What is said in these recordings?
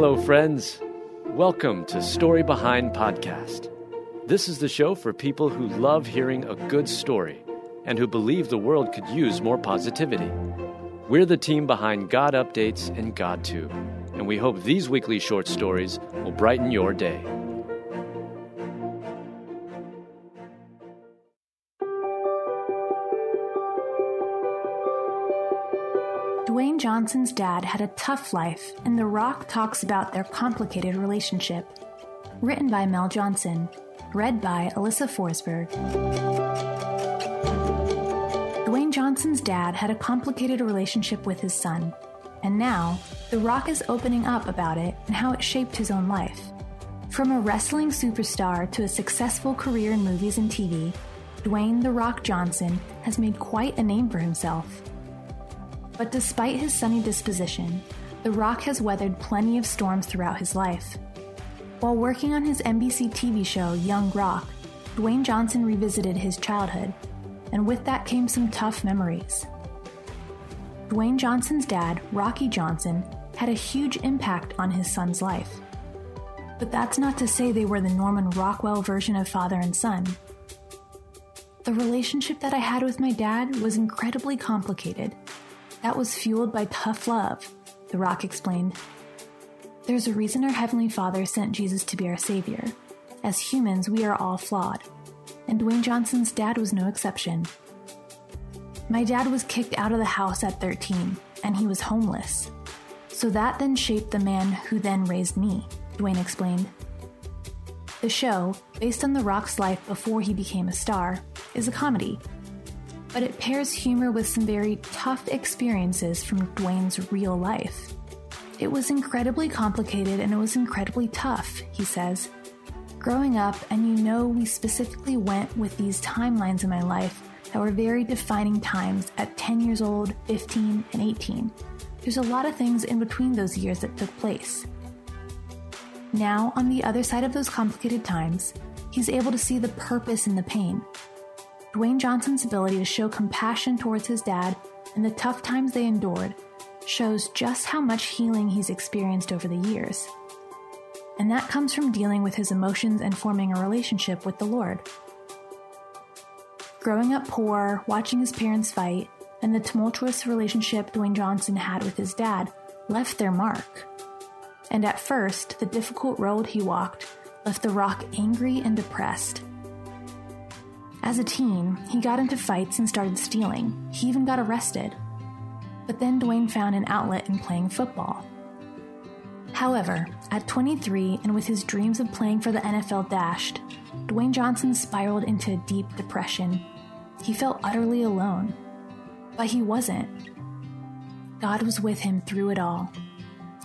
Hello, friends. Welcome to Story Behind Podcast. This is the show for people who love hearing a good story and who believe the world could use more positivity. We're the team behind God Updates and God GodTube, and we hope these weekly short stories will brighten your day. Johnson's dad had a tough life, and The Rock talks about their complicated relationship. Written by Mel Johnson, read by Alyssa Forsberg. Dwayne Johnson's dad had a complicated relationship with his son, and now The Rock is opening up about it and how it shaped his own life. From a wrestling superstar to a successful career in movies and TV, Dwayne The Rock Johnson has made quite a name for himself. But despite his sunny disposition, The Rock has weathered plenty of storms throughout his life. While working on his NBC TV show Young Rock, Dwayne Johnson revisited his childhood, and with that came some tough memories. Dwayne Johnson's dad, Rocky Johnson, had a huge impact on his son's life. But that's not to say they were the Norman Rockwell version of father and son. The relationship that I had with my dad was incredibly complicated that was fueled by tough love, The Rock explained. There's a reason our Heavenly Father sent Jesus to be our Savior. As humans, we are all flawed, and Dwayne Johnson's dad was no exception. My dad was kicked out of the house at 13, and he was homeless. So that then shaped the man who then raised me, Dwayne explained. The show, based on The Rock's life before he became a star, is a comedy but it pairs humor with some very tough experiences from Dwayne's real life. It was incredibly complicated and it was incredibly tough, he says. Growing up, and you know, we specifically went with these timelines in my life that were very defining times at 10 years old, 15, and 18. There's a lot of things in between those years that took place. Now, on the other side of those complicated times, he's able to see the purpose in the pain, Dwayne Johnson's ability to show compassion towards his dad and the tough times they endured shows just how much healing he's experienced over the years. And that comes from dealing with his emotions and forming a relationship with the Lord. Growing up poor, watching his parents fight, and the tumultuous relationship Dwayne Johnson had with his dad left their mark. And at first, the difficult road he walked left The Rock angry and depressed. As a teen, he got into fights and started stealing. He even got arrested. But then Dwayne found an outlet in playing football. However, at 23 and with his dreams of playing for the NFL dashed, Dwayne Johnson spiraled into a deep depression. He felt utterly alone. But he wasn't. God was with him through it all.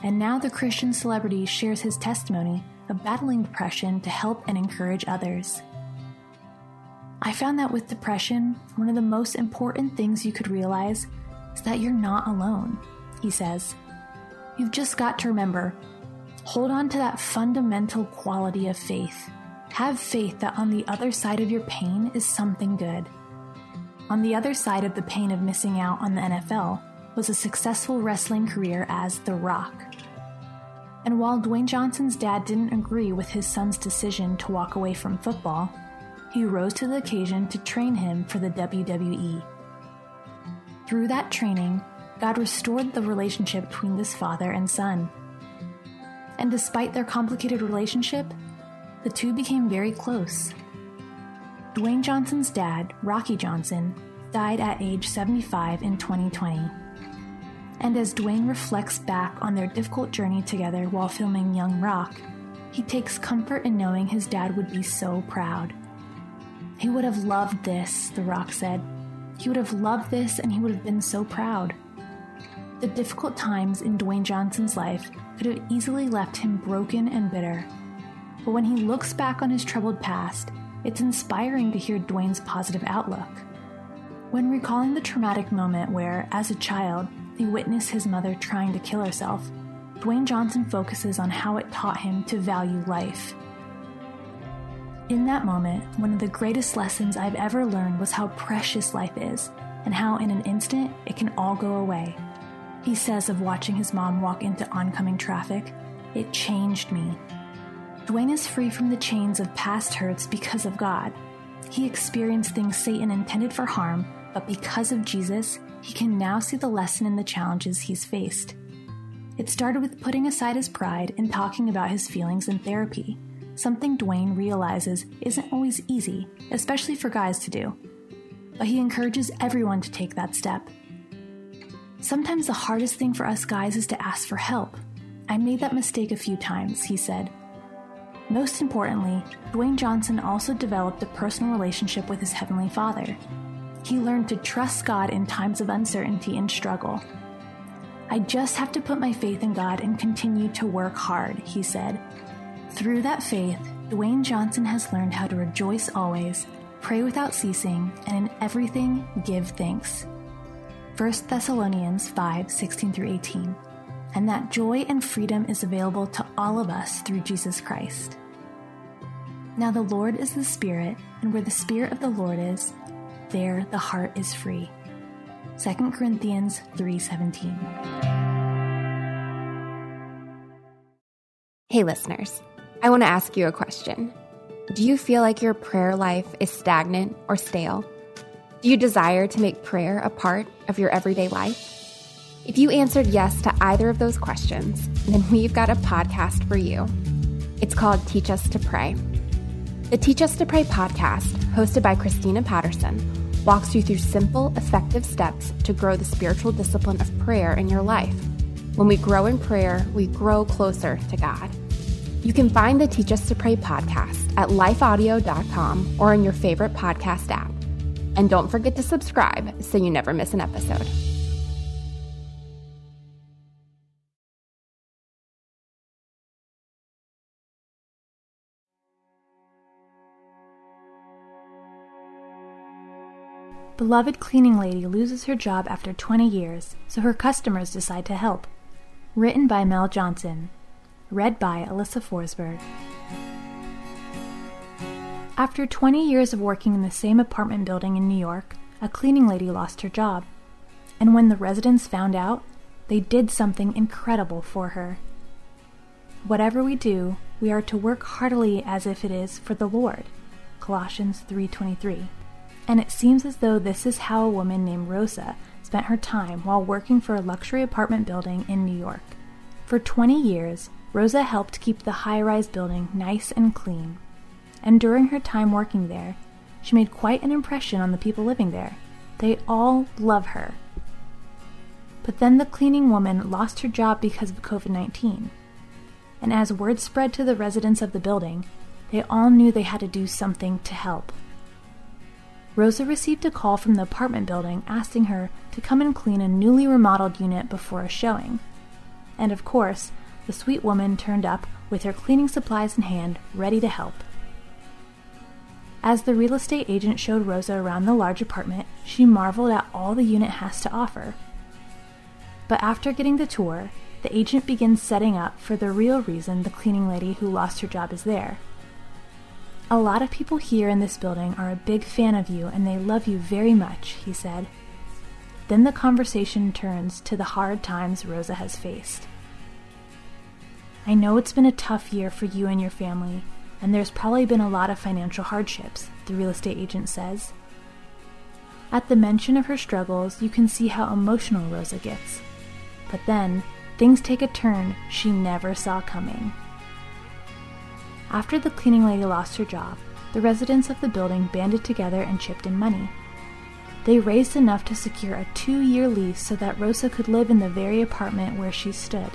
And now the Christian celebrity shares his testimony of battling depression to help and encourage others. I found that with depression, one of the most important things you could realize is that you're not alone, he says. You've just got to remember hold on to that fundamental quality of faith. Have faith that on the other side of your pain is something good. On the other side of the pain of missing out on the NFL was a successful wrestling career as The Rock. And while Dwayne Johnson's dad didn't agree with his son's decision to walk away from football, he rose to the occasion to train him for the WWE. Through that training, God restored the relationship between this father and son. And despite their complicated relationship, the two became very close. Dwayne Johnson's dad, Rocky Johnson, died at age 75 in 2020. And as Dwayne reflects back on their difficult journey together while filming Young Rock, he takes comfort in knowing his dad would be so proud. He would have loved this, The Rock said. He would have loved this and he would have been so proud. The difficult times in Dwayne Johnson's life could have easily left him broken and bitter. But when he looks back on his troubled past, it's inspiring to hear Dwayne's positive outlook. When recalling the traumatic moment where, as a child, he witnessed his mother trying to kill herself, Dwayne Johnson focuses on how it taught him to value life in that moment, one of the greatest lessons I've ever learned was how precious life is and how in an instant it can all go away. He says of watching his mom walk into oncoming traffic, It changed me. Dwayne is free from the chains of past hurts because of God. He experienced things Satan intended for harm, but because of Jesus, he can now see the lesson in the challenges he's faced. It started with putting aside his pride and talking about his feelings in therapy, something Dwayne realizes isn't always easy, especially for guys to do. But he encourages everyone to take that step. Sometimes the hardest thing for us guys is to ask for help. I made that mistake a few times, he said. Most importantly, Dwayne Johnson also developed a personal relationship with his Heavenly Father. He learned to trust God in times of uncertainty and struggle. I just have to put my faith in God and continue to work hard, he said. Through that faith, Dwayne Johnson has learned how to rejoice always, pray without ceasing, and in everything give thanks. 1 Thessalonians 5 16 through 18. And that joy and freedom is available to all of us through Jesus Christ. Now the Lord is the Spirit, and where the Spirit of the Lord is, there the heart is free. 2 Corinthians 3:17. Hey listeners, I want to ask you a question. Do you feel like your prayer life is stagnant or stale? Do you desire to make prayer a part of your everyday life? If you answered yes to either of those questions, then we've got a podcast for you. It's called Teach Us to Pray. The Teach Us to Pray podcast, hosted by Christina Patterson, walks you through simple, effective steps to grow the spiritual discipline of prayer in your life. When we grow in prayer, we grow closer to God. You can find the Teach Us to Pray podcast at lifeaudio.com or in your favorite podcast app. And don't forget to subscribe so you never miss an episode. Beloved cleaning lady loses her job after 20 years, so her customers decide to help. Written by Mel Johnson. Read by Alyssa Forsberg. After 20 years of working in the same apartment building in New York, a cleaning lady lost her job. And when the residents found out, they did something incredible for her. Whatever we do, we are to work heartily as if it is for the Lord. Colossians 3:23 and it seems as though this is how a woman named Rosa spent her time while working for a luxury apartment building in New York. For 20 years, Rosa helped keep the high rise building nice and clean. And during her time working there, she made quite an impression on the people living there. They all love her. But then the cleaning woman lost her job because of COVID 19. And as word spread to the residents of the building, they all knew they had to do something to help. Rosa received a call from the apartment building asking her to come and clean a newly remodeled unit before a showing. And of course, the sweet woman turned up with her cleaning supplies in hand, ready to help. As the real estate agent showed Rosa around the large apartment, she marveled at all the unit has to offer. But after getting the tour, the agent begins setting up for the real reason the cleaning lady who lost her job is there a lot of people here in this building are a big fan of you and they love you very much, he said. Then the conversation turns to the hard times Rosa has faced. I know it's been a tough year for you and your family, and there's probably been a lot of financial hardships, the real estate agent says. At the mention of her struggles, you can see how emotional Rosa gets. But then, things take a turn she never saw coming. After the cleaning lady lost her job, the residents of the building banded together and chipped in money. They raised enough to secure a two year lease so that Rosa could live in the very apartment where she stood.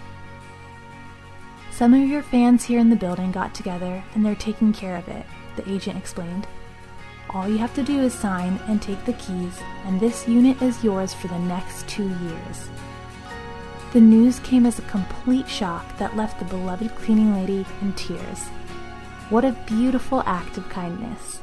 Some of your fans here in the building got together and they're taking care of it, the agent explained. All you have to do is sign and take the keys, and this unit is yours for the next two years. The news came as a complete shock that left the beloved cleaning lady in tears. What a beautiful act of kindness.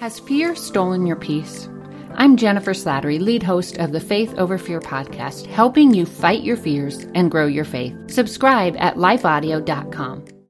Has fear stolen your peace? I'm Jennifer Slattery, lead host of the Faith Over Fear podcast, helping you fight your fears and grow your faith. Subscribe at lifeaudio.com.